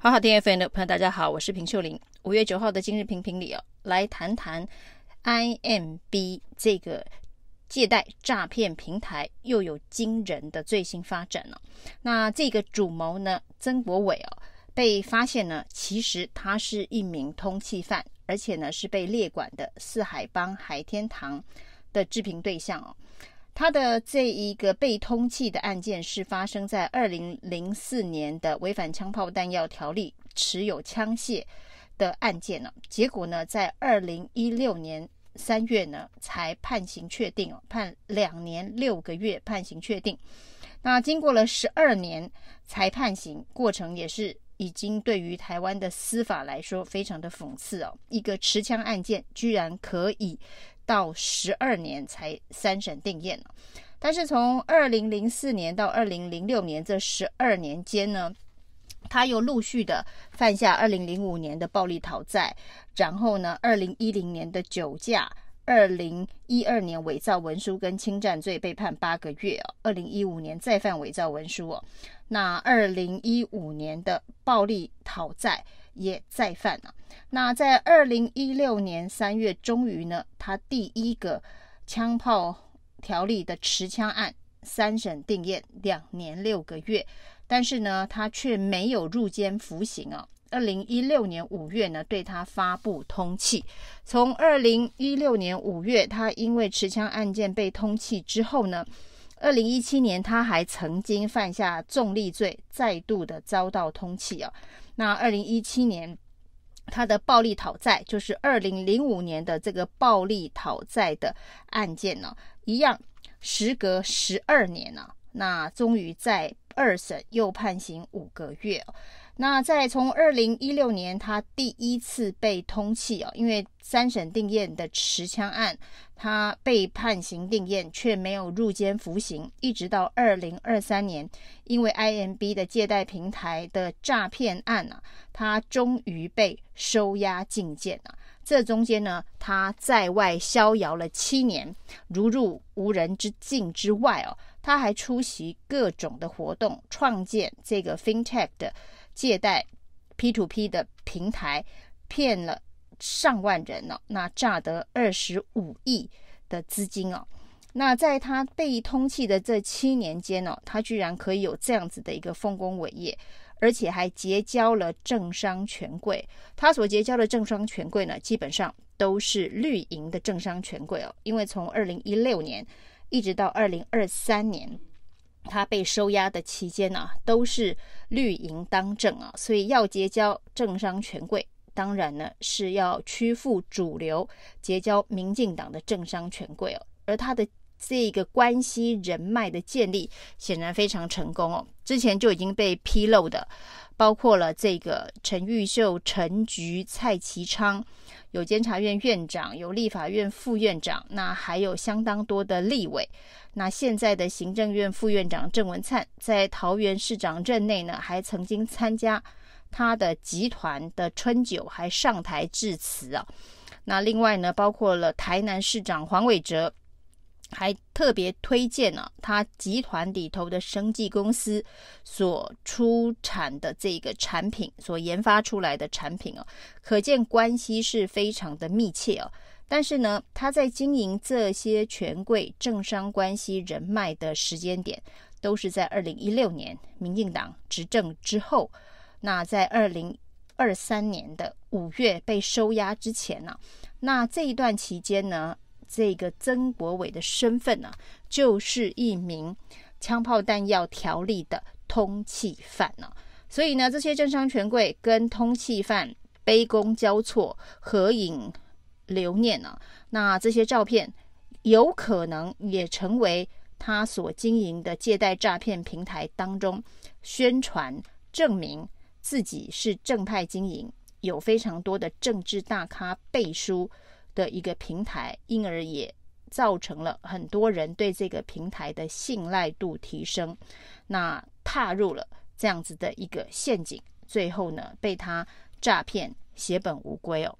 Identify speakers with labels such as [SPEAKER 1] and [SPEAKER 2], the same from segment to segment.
[SPEAKER 1] 好好听 FM 的朋友，大家好，我是平秀玲。五月九号的今日评评里哦，来谈谈 IMB 这个借贷诈骗平台又有惊人的最新发展了。那这个主谋呢，曾国伟哦，被发现呢，其实他是一名通缉犯，而且呢是被列管的四海帮海天堂的治平对象哦。他的这一个被通缉的案件是发生在二零零四年的违反枪炮弹药条例持有枪械的案件呢，结果呢，在二零一六年三月呢才判刑确定哦，判两年六个月判刑确定。那经过了十二年才判刑，过程也是已经对于台湾的司法来说非常的讽刺哦，一个持枪案件居然可以。到十二年才三审定验，但是从二零零四年到二零零六年这十二年间呢，他又陆续的犯下二零零五年的暴力讨债，然后呢，二零一零年的酒驾，二零一二年伪造文书跟侵占罪被判八个月哦，二零一五年再犯伪造文书哦，那二零一五年的暴力讨债。也再犯了。那在二零一六年三月，终于呢，他第一个枪炮条例的持枪案三审定谳两年六个月，但是呢，他却没有入监服刑啊。二零一六年五月呢，对他发布通缉。从二零一六年五月，他因为持枪案件被通缉之后呢，二零一七年他还曾经犯下重利罪，再度的遭到通缉哦。那二零一七年，他的暴力讨债，就是二零零五年的这个暴力讨债的案件呢，一样，时隔十二年呢，那终于在二审又判刑五个月。那在从二零一六年，他第一次被通缉哦，因为三审定谳的持枪案，他被判刑定谳却没有入监服刑，一直到二零二三年，因为 IMB 的借贷平台的诈骗案啊，他终于被收押禁见了。这中间呢，他在外逍遥了七年，如入无人之境之外哦，他还出席各种的活动，创建这个 FinTech 的。借贷 P to P 的平台骗了上万人哦，那诈得二十五亿的资金哦。那在他被通缉的这七年间哦，他居然可以有这样子的一个丰功伟业，而且还结交了政商权贵。他所结交的政商权贵呢，基本上都是绿营的政商权贵哦。因为从二零一六年一直到二零二三年。他被收押的期间呢、啊，都是绿营当政啊，所以要结交政商权贵，当然呢是要屈服主流，结交民进党的政商权贵哦。而他的这个关系人脉的建立，显然非常成功哦。之前就已经被披露的，包括了这个陈玉秀、陈菊、蔡其昌。有监察院院长，有立法院副院长，那还有相当多的立委。那现在的行政院副院长郑文灿，在桃园市长任内呢，还曾经参加他的集团的春酒，还上台致辞啊。那另外呢，包括了台南市长黄伟哲。还特别推荐了、他集团里头的生技公司所出产的这个产品，所研发出来的产品哦、啊，可见关系是非常的密切哦、啊。但是呢，他在经营这些权贵政商关系人脉的时间点，都是在二零一六年民进党执政之后。那在二零二三年的五月被收押之前呢、那这一段期间呢？这个曾国伟的身份呢、就是一名枪炮弹药条例的通缉犯呢、所以呢，这些政商权贵跟通缉犯杯弓交错、合影留念呢、那这些照片有可能也成为他所经营的借贷诈骗平台当中宣传证明自己是正派经营，有非常多的政治大咖背书。的一个平台，因而也造成了很多人对这个平台的信赖度提升，那踏入了这样子的一个陷阱，最后呢被他诈骗血本无归哦。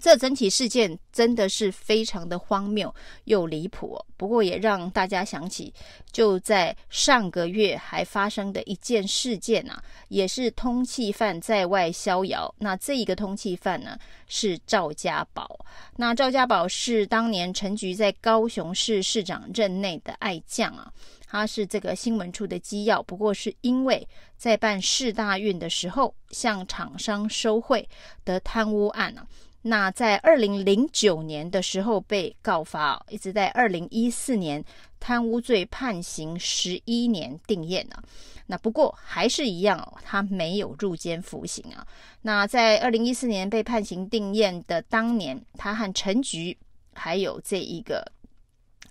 [SPEAKER 1] 这整体事件真的是非常的荒谬又离谱，不过也让大家想起，就在上个月还发生的一件事件啊，也是通缉犯在外逍遥。那这一个通缉犯呢，是赵家宝。那赵家宝是当年陈菊在高雄市市长任内的爱将啊，他是这个新闻处的机要，不过是因为在办市大运的时候向厂商收贿的贪污案啊。那在二零零九年的时候被告发，一直在二零一四年贪污罪判刑十一年定谳了。那不过还是一样哦，他没有入监服刑啊。那在二零一四年被判刑定谳的当年，他和陈菊还有这一个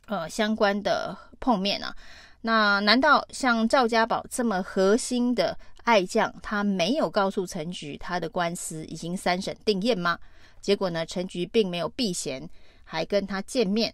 [SPEAKER 1] 呃相关的碰面啊。那难道像赵家宝这么核心的爱将，他没有告诉陈菊他的官司已经三审定验吗？结果呢，陈菊并没有避嫌，还跟他见面。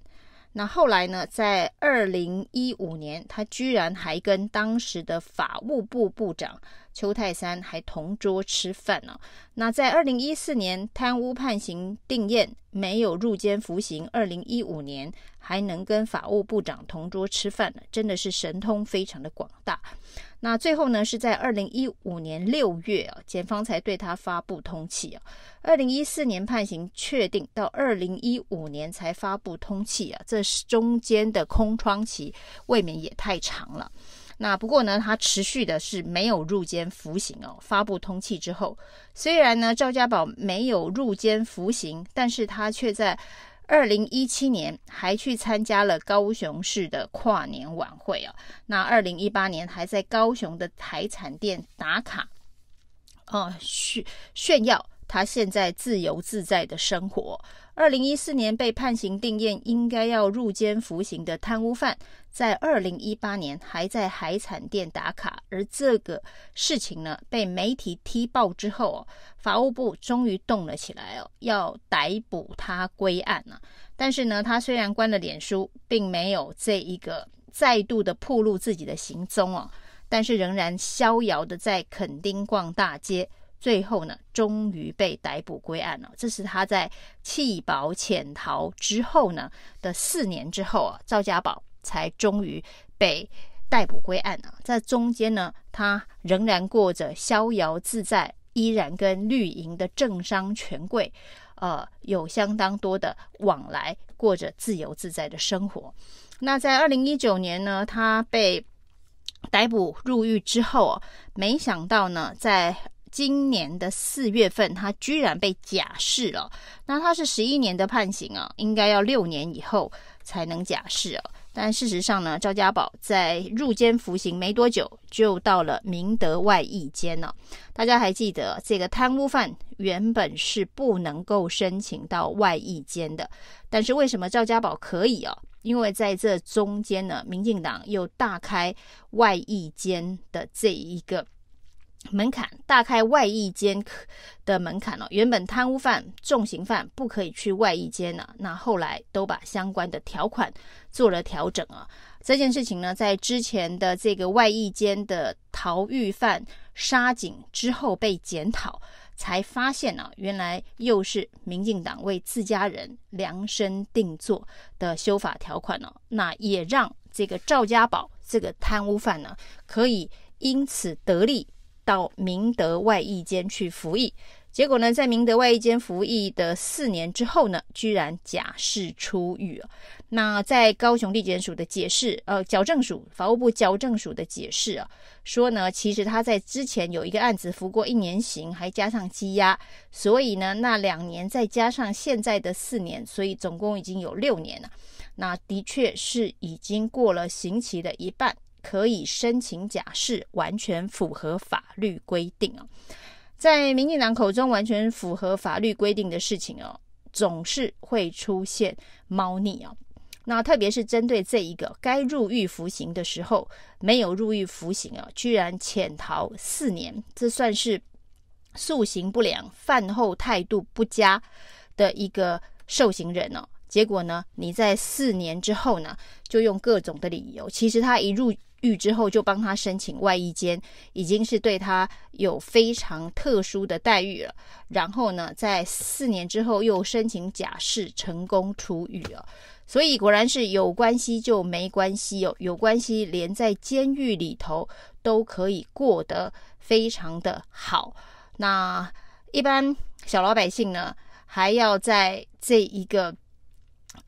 [SPEAKER 1] 那后来呢，在二零一五年，他居然还跟当时的法务部部长邱泰山还同桌吃饭呢。那在二零一四年贪污判刑定谳，没有入监服刑。二零一五年还能跟法务部长同桌吃饭呢，真的是神通非常的广大。那最后呢，是在二零一五年六月啊，检方才对他发布通缉啊。二零一四年判刑确定，到二零一五年才发布通缉啊，这是中间的空窗期未免也太长了。那不过呢，他持续的是没有入监服刑哦。发布通气之后，虽然呢赵家宝没有入监服刑，但是他却在。二零一七年还去参加了高雄市的跨年晚会啊，那二零一八年还在高雄的海产店打卡，哦，炫炫耀他现在自由自在的生活。二零一四年被判刑定谳，应该要入监服刑的贪污犯，在二零一八年还在海产店打卡，而这个事情呢，被媒体踢爆之后哦，法务部终于动了起来哦，要逮捕他归案了。但是呢，他虽然关了脸书，并没有这一个再度的暴露自己的行踪哦，但是仍然逍遥的在垦丁逛大街。最后呢，终于被逮捕归案了。这是他在弃保潜逃之后呢的四年之后啊，赵家宝才终于被逮捕归案了。在中间呢，他仍然过着逍遥自在，依然跟绿营的政商权贵，呃，有相当多的往来，过着自由自在的生活。那在二零一九年呢，他被逮捕入狱之后，没想到呢，在今年的四月份，他居然被假释了。那他是十一年的判刑啊，应该要六年以后才能假释啊。但事实上呢，赵家宝在入监服刑没多久，就到了明德外役监了。大家还记得，这个贪污犯原本是不能够申请到外役监的，但是为什么赵家宝可以啊？因为在这中间呢，民进党又大开外役监的这一个。门槛大开外役监的门槛了，原本贪污犯、重刑犯不可以去外役监呢，那后来都把相关的条款做了调整啊。这件事情呢，在之前的这个外役监的逃狱犯杀警之后被检讨，才发现呢，原来又是民进党为自家人量身定做的修法条款呢。那也让这个赵家宝这个贪污犯呢，可以因此得利。到明德外役监去服役，结果呢，在明德外役监服役的四年之后呢，居然假释出狱。那在高雄地检署的解释，呃，矫正署法务部矫正署的解释啊，说呢，其实他在之前有一个案子服过一年刑，还加上羁押，所以呢，那两年再加上现在的四年，所以总共已经有六年了。那的确是已经过了刑期的一半。可以申请假释，完全符合法律规定哦。在民进党口中，完全符合法律规定的事情哦，总是会出现猫腻哦。那特别是针对这一个该入狱服刑的时候，没有入狱服刑啊，居然潜逃四年，这算是素行不良、饭后态度不佳的一个受刑人哦。结果呢，你在四年之后呢，就用各种的理由，其实他一入狱之后就帮他申请外衣监，已经是对他有非常特殊的待遇了。然后呢，在四年之后又申请假释，成功出狱了。所以果然是有关系就没关系哦，有关系连在监狱里头都可以过得非常的好。那一般小老百姓呢，还要在这一个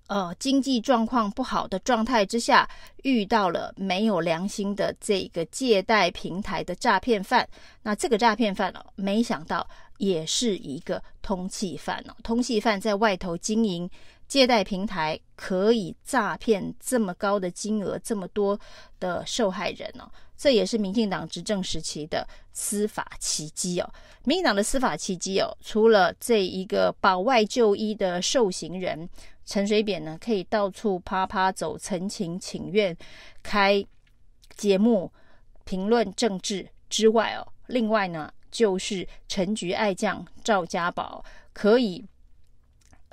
[SPEAKER 1] 呃经济状况不好的状态之下，遇到了没有良心的这个借贷平台的诈骗犯。那这个诈骗犯哦，没想到也是一个通缉犯哦，通缉犯在外头经营。借贷平台可以诈骗这么高的金额，这么多的受害人哦，这也是民进党执政时期的司法奇迹哦。民进党的司法奇迹哦，除了这一个保外就医的受刑人陈水扁呢，可以到处趴趴走、陈情请愿、开节目评论政治之外哦，另外呢，就是陈局爱将赵家宝可以。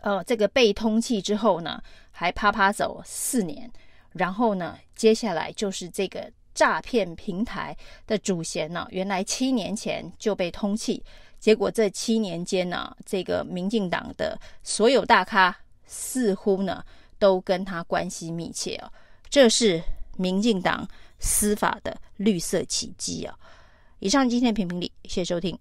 [SPEAKER 1] 呃，这个被通缉之后呢，还趴趴走四年，然后呢，接下来就是这个诈骗平台的主嫌呢，原来七年前就被通缉，结果这七年间呢，这个民进党的所有大咖似乎呢都跟他关系密切哦，这是民进党司法的绿色奇迹啊！以上今天的评评理，谢谢收听。